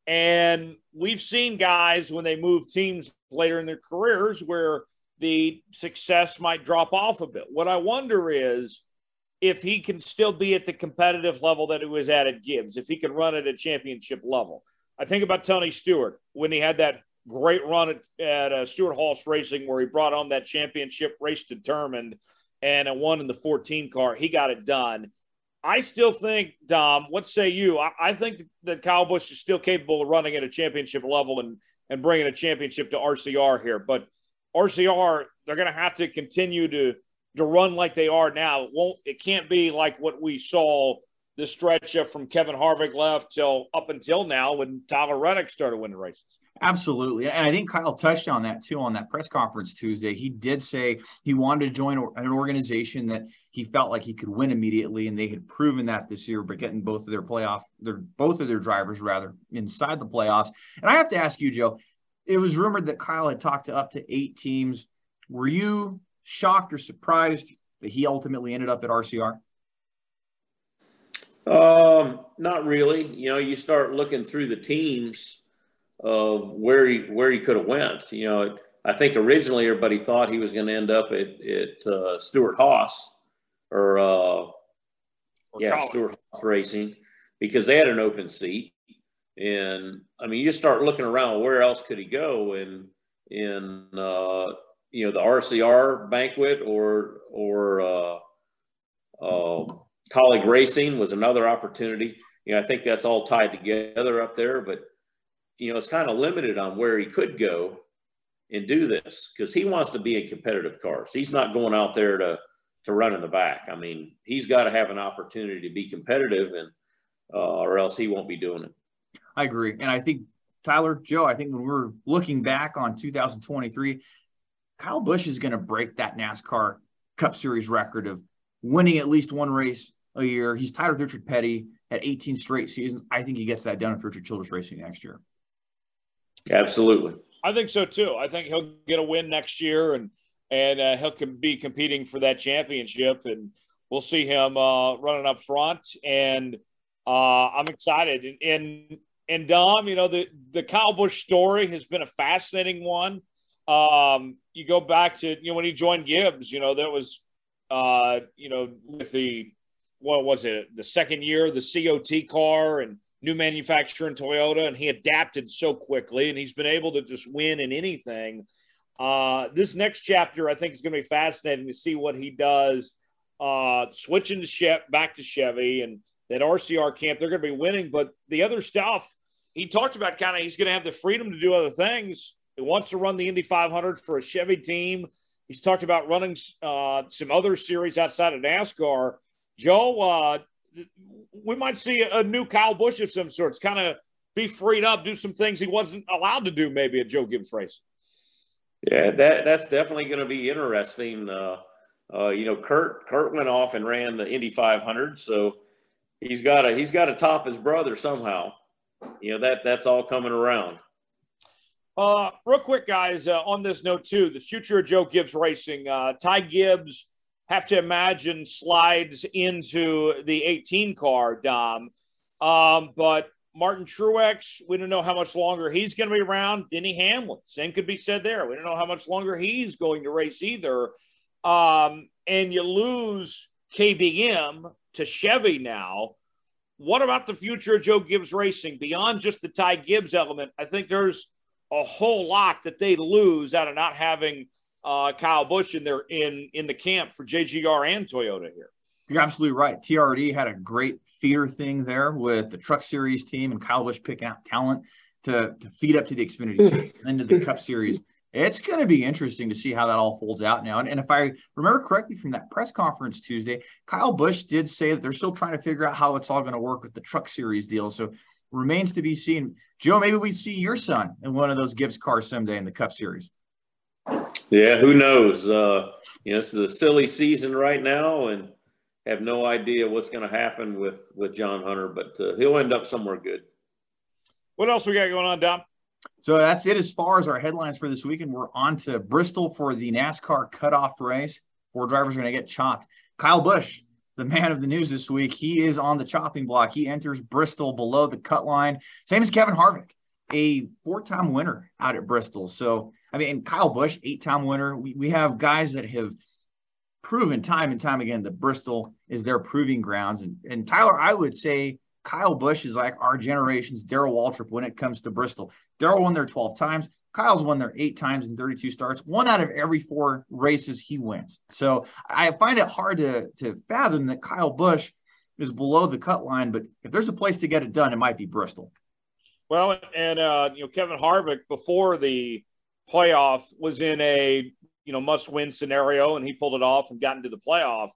and we've seen guys when they move teams later in their careers where the success might drop off a bit. What I wonder is if he can still be at the competitive level that he was at at Gibbs, if he can run at a championship level. I think about Tony Stewart when he had that great run at, at uh, Stewart-Haas Racing where he brought home that championship race determined and a won in the 14 car. He got it done. I still think, Dom, what say you? I, I think that Kyle Busch is still capable of running at a championship level and, and bringing a championship to RCR here. But RCR, they're going to have to continue to to run like they are now. It won't it can't be like what we saw the stretch of from Kevin Harvick left till up until now when Tyler Reddick started winning races. Absolutely. And I think Kyle touched on that too on that press conference Tuesday. He did say he wanted to join an organization that he felt like he could win immediately, and they had proven that this year by getting both of their playoff, their both of their drivers rather inside the playoffs. And I have to ask you, Joe, it was rumored that Kyle had talked to up to eight teams. Were you shocked or surprised that he ultimately ended up at RCR? Um, not really. You know, you start looking through the teams of where he where he could have went. You know, I think originally everybody thought he was going to end up at at uh, Stewart-Haas or, uh, or yeah Stewart-Haas Racing because they had an open seat. And I mean, you start looking around, where else could he go? And in uh, you know the RCR banquet or or uh, uh, Kaulig racing was another opportunity. You know, I think that's all tied together up there, but you know, it's kind of limited on where he could go and do this because he wants to be in competitive cars. He's not going out there to to run in the back. I mean, he's got to have an opportunity to be competitive, and uh, or else he won't be doing it. I agree, and I think Tyler Joe. I think when we're looking back on 2023, Kyle Busch is going to break that NASCAR Cup Series record of winning at least one race a year. He's tied with Richard Petty at 18 straight seasons. I think he gets that done with Richard Childress Racing next year. Absolutely. I think so too. I think he'll get a win next year and and uh, he'll be competing for that championship and we'll see him uh, running up front and uh, I'm excited and, and and Dom, you know the the Kyle Busch story has been a fascinating one. Um, you go back to you know when he joined Gibbs, you know that was uh, you know with the what was it the second year the COT car and new manufacturer in Toyota, and he adapted so quickly, and he's been able to just win in anything. Uh, this next chapter, I think, is going to be fascinating to see what he does. Uh, switching to Chev- back to Chevy and that RCR camp, they're going to be winning. But the other stuff, he talked about kind of he's going to have the freedom to do other things. He wants to run the Indy 500 for a Chevy team. He's talked about running uh, some other series outside of NASCAR. Joe, uh, we might see a new Kyle Busch of some sorts, kind of be freed up, do some things he wasn't allowed to do maybe at Joe Gibbs race. Yeah, that that's definitely going to be interesting. Uh, uh, you know, Kurt Kurt went off and ran the Indy 500, so he's got to he's got to top his brother somehow. You know that that's all coming around. Uh, real quick, guys, uh, on this note too, the future of Joe Gibbs Racing. Uh, Ty Gibbs have to imagine slides into the 18 car, Dom. Um, but Martin Truex, we don't know how much longer he's going to be around. Denny Hamlin, same could be said there. We don't know how much longer he's going to race either. Um, and you lose KBM to Chevy now. What about the future of Joe Gibbs Racing beyond just the Ty Gibbs element? I think there's a whole lot that they lose out of not having uh, Kyle Busch in there in in the camp for JGR and Toyota here. You're absolutely right. TRD had a great feeder thing there with the Truck Series team and Kyle Busch picking out talent to, to feed up to the Xfinity Series and into the Cup Series. It's going to be interesting to see how that all folds out now. And, and if I remember correctly from that press conference Tuesday, Kyle Busch did say that they're still trying to figure out how it's all going to work with the Truck Series deal. So remains to be seen. Joe, maybe we see your son in one of those Gibbs cars someday in the Cup Series. Yeah, who knows? Uh, you know, this is a silly season right now, and have no idea what's going to happen with with John Hunter, but uh, he'll end up somewhere good. What else we got going on, Dom? So that's it as far as our headlines for this weekend. We're on to Bristol for the NASCAR cutoff race. Four drivers are going to get chopped. Kyle Busch, the man of the news this week, he is on the chopping block. He enters Bristol below the cut line. Same as Kevin Harvick, a four-time winner out at Bristol. So, I mean, Kyle Busch, eight-time winner. We, we have guys that have proven time and time again that Bristol is their proving grounds. And, and Tyler, I would say Kyle Busch is like our generation's Darrell Waltrip when it comes to Bristol. Darrell won there 12 times. Kyle's won there eight times in 32 starts. One out of every four races he wins. So I find it hard to, to fathom that Kyle Busch is below the cut line. But if there's a place to get it done, it might be Bristol. Well, and uh, you know Kevin Harvick before the playoff was in a you know must win scenario, and he pulled it off and got into the playoff.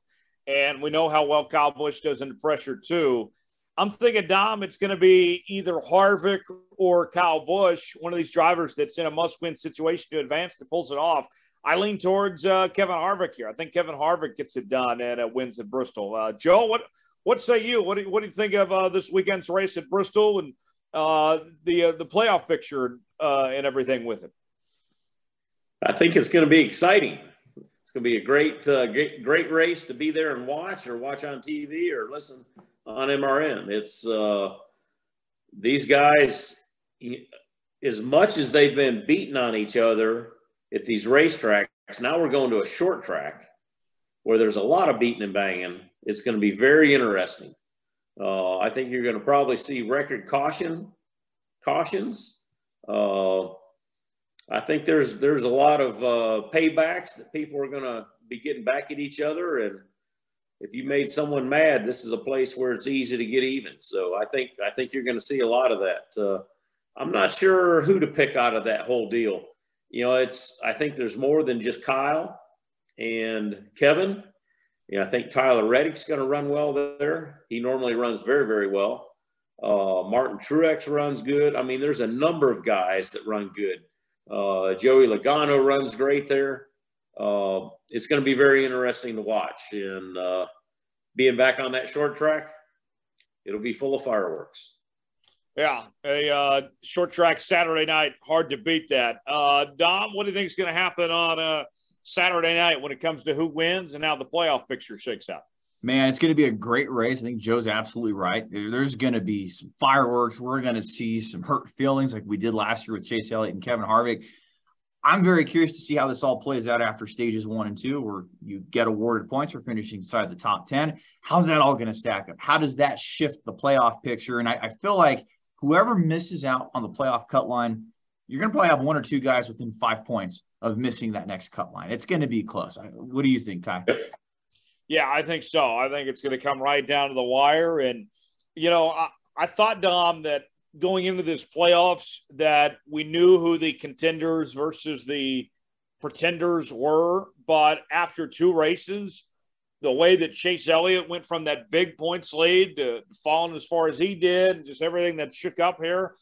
And we know how well Kyle Busch does under pressure too. I'm thinking, Dom, it's going to be either Harvick or Kyle Busch, one of these drivers that's in a must-win situation to advance that pulls it off. I lean towards uh, Kevin Harvick here. I think Kevin Harvick gets it done and uh, wins at Bristol. Uh, Joe, what what say you? What do, what do you think of uh, this weekend's race at Bristol and uh, the uh, the playoff picture and everything with it? I think it's going to be exciting. It's going to be a great, great great race to be there and watch, or watch on TV, or listen on MRN. It's uh, these guys, as much as they've been beating on each other at these racetracks, now we're going to a short track where there's a lot of beating and banging. It's going to be very interesting. Uh, I think you're going to probably see record caution cautions. Uh, I think there's there's a lot of uh, paybacks that people are going to be getting back at each other, and if you made someone mad, this is a place where it's easy to get even. So I think I think you're going to see a lot of that. Uh, I'm not sure who to pick out of that whole deal. You know, it's I think there's more than just Kyle and Kevin. You know, I think Tyler Reddick's going to run well there. He normally runs very very well. Uh, Martin Truex runs good. I mean, there's a number of guys that run good. Uh, Joey Logano runs great there uh, it's going to be very interesting to watch. And uh, being back on that short track, it'll be full of fireworks. Yeah, a uh, short track Saturday night, hard to beat that. Uh, Dom, what do you think is going to happen on uh, Saturday night when it comes to who wins and how the playoff picture shakes out? Man, it's going to be a great race. I think Joe's absolutely right. There's going to be some fireworks. We're going to see some hurt feelings like we did last year with Chase Elliott and Kevin Harvick. I'm very curious to see how this all plays out after stages one and two, where you get awarded points for finishing inside the top 10. How's that all going to stack up? How does that shift the playoff picture? And I, I feel like whoever misses out on the playoff cut line, you're going to probably have one or two guys within five points of missing that next cut line. It's going to be close. What do you think, Ty? Yeah, I think so. I think it's going to come right down to the wire. And, you know, I, I thought, Dom, that going into this playoffs that we knew who the contenders versus the pretenders were. But after two races, the way that Chase Elliott went from that big points lead to falling as far as he did, and just everything that shook up here,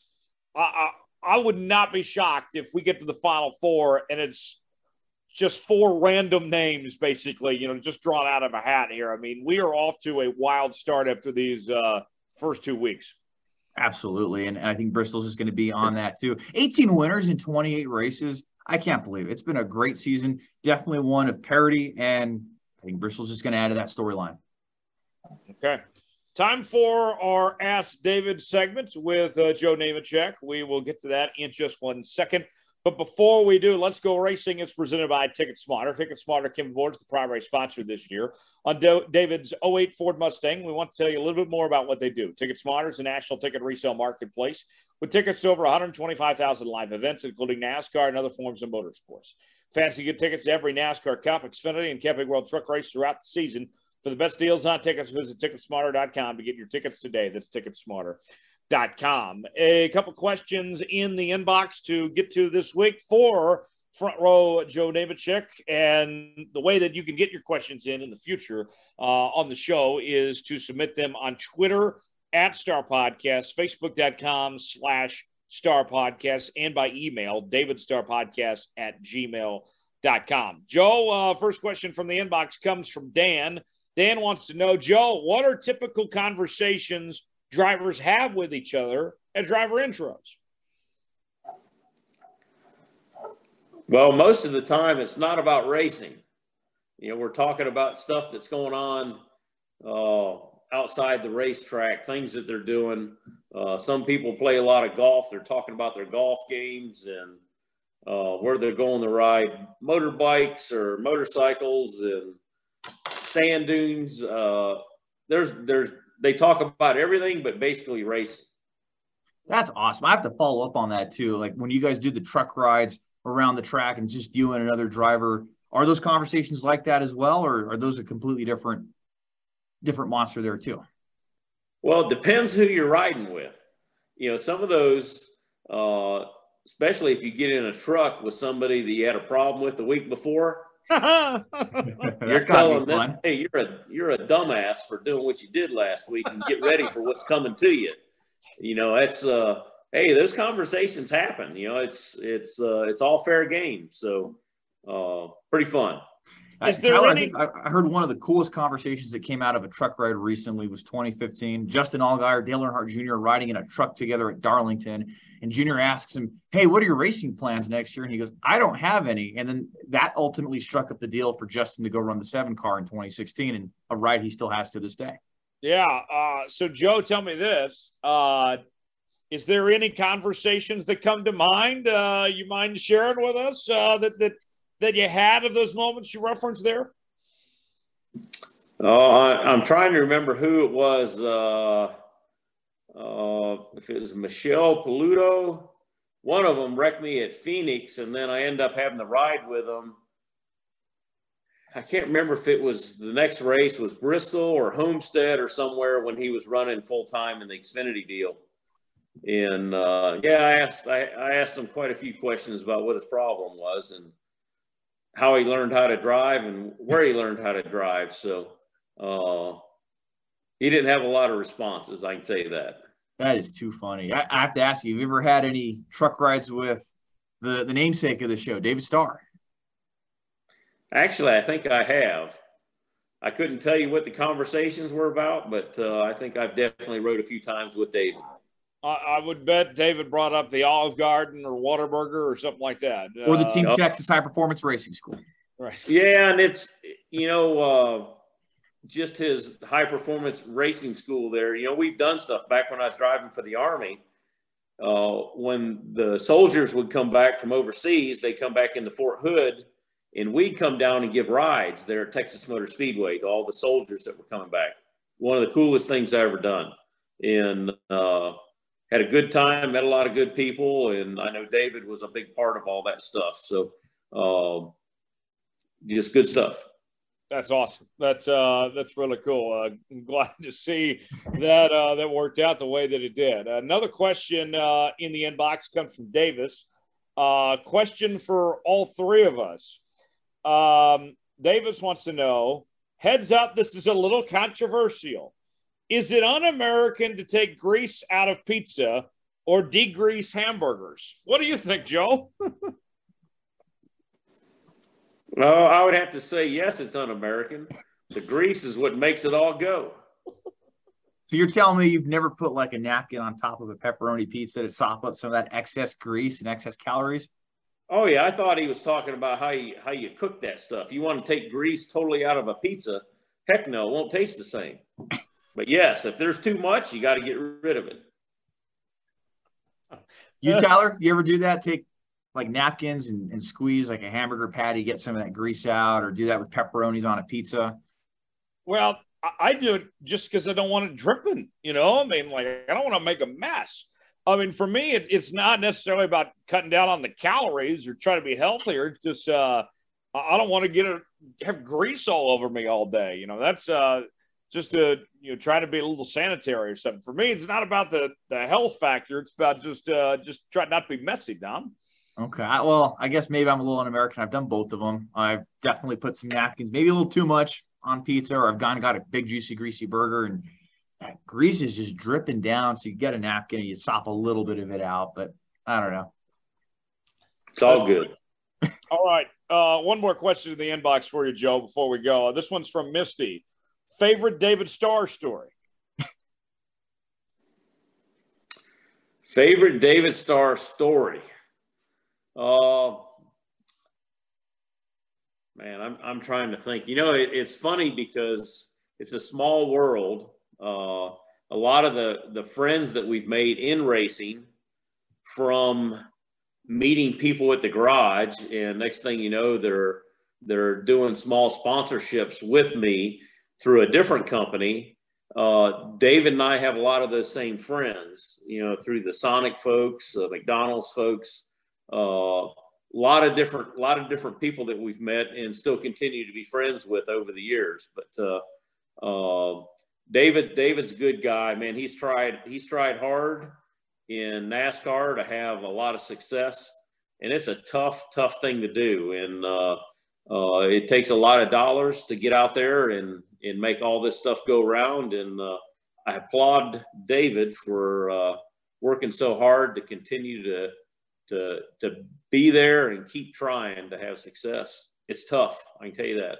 I, I, I would not be shocked if we get to the final four and it's just four random names, basically, you know, just drawn out of a hat here. I mean, we are off to a wild start after these uh, first two weeks. Absolutely. And, I think Bristol's is going to be on that too. 18 winners in 28 races. I can't believe it. It's been a great season. Definitely one of parity. And I think Bristol's just going to add to that storyline. Okay. Time for our Ask David segment with uh, Joe Nemechek. We will get to that in just one second. But before we do, let's go racing. It's presented by Ticket Smarter. Ticket Smarter, Kim Board is the primary sponsor this year. On Do- David's 08 Ford Mustang, we want to tell you a little bit more about what they do. Ticket Smarter is a national ticket resale marketplace with tickets to over 125,000 live events, including NASCAR and other forms of motorsports. Fancy good tickets to every NASCAR Cup, Xfinity, and Camping World Truck Race throughout the season. For the best deals on tickets, visit Ticketsmarter.com to get your tickets today. That's Ticketsmarter com. A couple questions in the inbox to get to this week for front row Joe Nemechek. And the way that you can get your questions in in the future uh, on the show is to submit them on Twitter at Star Podcast, Facebook.com slash Star Podcast, and by email, David Star Podcast at gmail.com. com. Joe, uh, first question from the inbox comes from Dan. Dan wants to know, Joe, what are typical conversations drivers have with each other at driver intros? Well, most of the time, it's not about racing. You know, we're talking about stuff that's going on uh, outside the racetrack, things that they're doing. Uh, some people play a lot of golf. They're talking about their golf games and uh, where they're going to ride motorbikes or motorcycles and sand dunes. Uh, there's, there's, they talk about everything, but basically racing. That's awesome. I have to follow up on that too. Like when you guys do the truck rides around the track and just you and another driver, are those conversations like that as well, or are those a completely different, different monster there too? Well, it depends who you're riding with. You know, some of those, uh, especially if you get in a truck with somebody that you had a problem with the week before, you're telling them, "Hey, you're a you're a dumbass for doing what you did last week, and get ready for what's coming to you." You know, that's uh, hey, those conversations happen. You know, it's it's uh, it's all fair game. So, uh, pretty fun. Uh, Tyler, any... I, I, heard one of the coolest conversations that came out of a truck ride recently was 2015. Justin Allgaier, Dale Earnhardt Jr. riding in a truck together at Darlington, and Junior asks him, "Hey, what are your racing plans next year?" And he goes, "I don't have any." And then that ultimately struck up the deal for Justin to go run the seven car in 2016, and a ride he still has to this day. Yeah. Uh, so, Joe, tell me this: uh, Is there any conversations that come to mind? Uh, you mind sharing with us uh, that that that you had of those moments you referenced there? Oh, I, am trying to remember who it was. Uh, uh, if it was Michelle Paluto, one of them wrecked me at Phoenix, and then I end up having the ride with them. I can't remember if it was the next race was Bristol or Homestead or somewhere when he was running full time in the Xfinity deal. And uh, yeah, I asked I, I asked him quite a few questions about what his problem was, and how he learned how to drive and where he learned how to drive. So uh, he didn't have a lot of responses. I can say that. That is too funny. I, I have to ask you: Have you ever had any truck rides with the the namesake of the show, David Starr? Actually, I think I have. I couldn't tell you what the conversations were about, but uh, I think I've definitely rode a few times with David. I, would bet David brought up the Olive Garden or Whataburger or something like that. Or the Team uh, Texas High Performance Racing School. Right. Yeah, and it's you know uh, just his high performance racing school there. You know, we've done stuff back when I was driving for the Army. Uh, when the soldiers would come back from overseas, they come back into Fort Hood, and we'd come down and give rides there at Texas Motor Speedway to all the soldiers that were coming back. One of the coolest things I ever done. And uh, had a good time, met a lot of good people, and I know David was a big part of all that stuff. So, uh, just good stuff. That's awesome. That's uh, that's really cool. Uh, I'm glad to see that uh, that worked out the way that it did. Another question uh, in the inbox comes from Davis. Uh, question for all three of us. Um, Davis wants to know. Heads up, this is a little controversial. Is it un American to take grease out of pizza or degrease hamburgers? What do you think, Joe? well, I would have to say yes, it's un American. The grease is what makes it all go. So you're telling me you've never put like a napkin on top of a pepperoni pizza to sop up some of that excess grease and excess calories? Oh yeah, I thought he was talking about how you how you cook that stuff. You want to take grease totally out of a pizza? Heck no, it won't taste the same. But yes, if there's too much, you got to get rid of it. You, Tyler, you ever do that? Take like napkins and, and squeeze like a hamburger patty, get some of that grease out, or do that with pepperonis on a pizza? Well, I do it just because I don't want it dripping. You know, I mean, like I don't want to make a mess. I mean, for me, it, it's not necessarily about cutting down on the calories or trying to be healthier. It's just uh, I don't want to get it have grease all over me all day. You know, that's uh, just to you know try to be a little sanitary or something. For me, it's not about the the health factor. It's about just uh just try not to be messy, Dom. Okay. Well, I guess maybe I'm a little un-American. I've done both of them. I've definitely put some napkins, maybe a little too much on pizza, or I've gone and got a big, juicy, greasy burger, and that grease is just dripping down. So you get a napkin and you sop a little bit of it out, but I don't know. It's all good. all right. Uh, one more question in the inbox for you, Joe, before we go. This one's from Misty. Favorite David Starr story? Favorite David Starr story? Uh, man, I'm, I'm trying to think. You know, it, it's funny because it's a small world. Uh, a lot of the, the friends that we've made in racing from meeting people at the garage and next thing you know they're they're doing small sponsorships with me through a different company uh, david and i have a lot of those same friends you know through the sonic folks uh, mcdonald's folks uh, a lot of different lot of different people that we've met and still continue to be friends with over the years but uh, uh, david david's a good guy man he's tried he's tried hard in NASCAR to have a lot of success. And it's a tough, tough thing to do. And uh, it takes a lot of dollars to get out there and, and make all this stuff go around. And uh, I applaud David for uh, working so hard to continue to, to, to be there and keep trying to have success. It's tough. I can tell you that.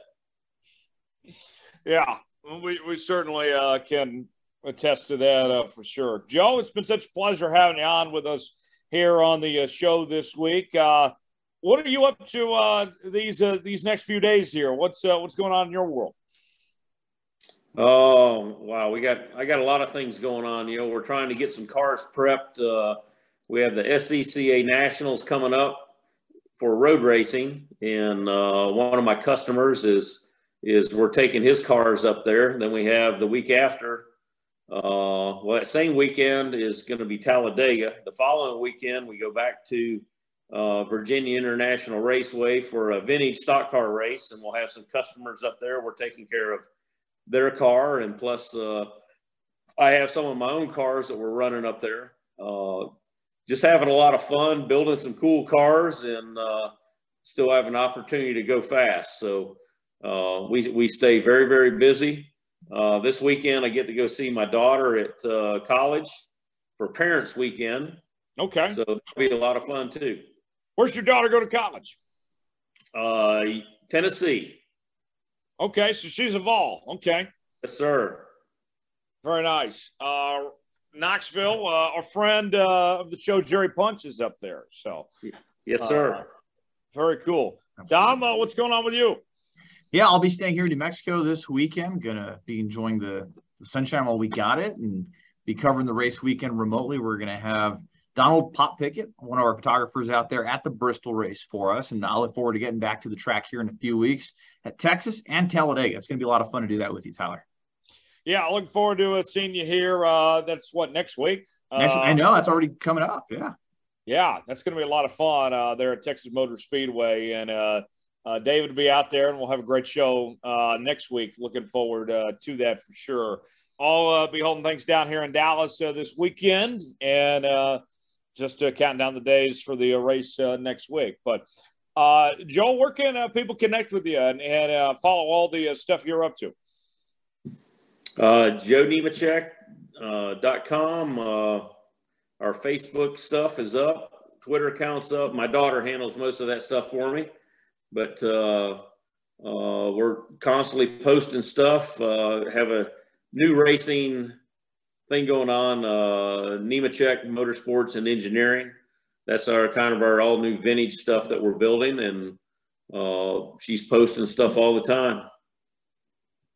Yeah, we, we certainly uh, can attest to that uh, for sure. Joe, it's been such a pleasure having you on with us here on the uh, show this week. Uh, what are you up to uh, these uh, these next few days here? What's uh, what's going on in your world? Oh wow, we got I got a lot of things going on. You know, we're trying to get some cars prepped. we have the SCCA Nationals coming up for road racing, and one of my customers is is we're taking his cars up there. Then we have the week after uh, well, that same weekend is going to be Talladega. The following weekend, we go back to uh, Virginia International Raceway for a vintage stock car race, and we'll have some customers up there. We're taking care of their car, and plus, uh, I have some of my own cars that we're running up there. Uh, just having a lot of fun, building some cool cars, and uh, still have an opportunity to go fast. So uh, we we stay very very busy. Uh, this weekend, I get to go see my daughter at uh, college for Parents Weekend. Okay. So it'll be a lot of fun too. Where's your daughter go to college? Uh, Tennessee. Okay, so she's a Vol. Okay. Yes, sir. Very nice. Uh, Knoxville, uh, our friend uh, of the show, Jerry Punch, is up there. So, yes, sir. Uh, very cool. Dom, uh, what's going on with you? yeah, I'll be staying here in New Mexico this weekend. Gonna be enjoying the, the sunshine while we got it and be covering the race weekend remotely. We're gonna have Donald Pop Pickett, one of our photographers out there at the Bristol race for us. And I look forward to getting back to the track here in a few weeks at Texas and Talladega. It's gonna be a lot of fun to do that with you, Tyler. Yeah, I look forward to uh, seeing you here. Uh, that's what next week. Next, uh, I know that's already coming up. Yeah. Yeah, that's going to be a lot of fun uh, there at Texas Motor Speedway, and uh, uh, David will be out there, and we'll have a great show uh, next week. Looking forward uh, to that for sure. I'll uh, be holding things down here in Dallas uh, this weekend, and uh, just counting down the days for the race next week. But Joel, where can people connect with you and, and follow all the stuff you're up to? Uh, JoeNemechek.com. Uh, our Facebook stuff is up. Twitter account's up. My daughter handles most of that stuff for me but uh, uh, we're constantly posting stuff. Uh, have a new racing thing going on, uh, Nemechek Motorsports and Engineering. That's our kind of our all new vintage stuff that we're building, and uh, she's posting stuff all the time.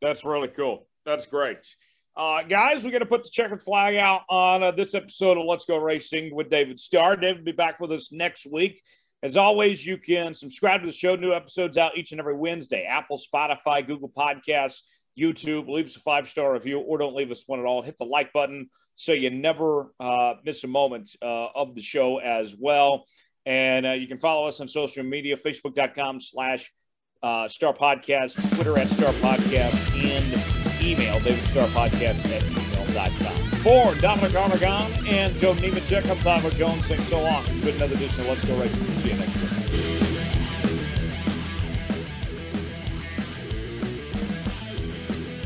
That's really cool. That's great. Uh, guys, we're going to put the checkered flag out on uh, this episode of Let's Go Racing with David Starr. David will be back with us next week. As always, you can subscribe to the show. New episodes out each and every Wednesday. Apple, Spotify, Google Podcasts, YouTube. Leave us a five star review or don't leave us one at all. Hit the like button so you never uh, miss a moment uh, of the show as well. And uh, you can follow us on social media Facebook.com slash uh, Star Podcast, Twitter at Star Podcast, and email David Star Podcast at gmail.com. For Dominic Aragon and Joe Nemechek, I'm Tyler Jones saying so long. It's been another edition of Let's Go Racing. See you next.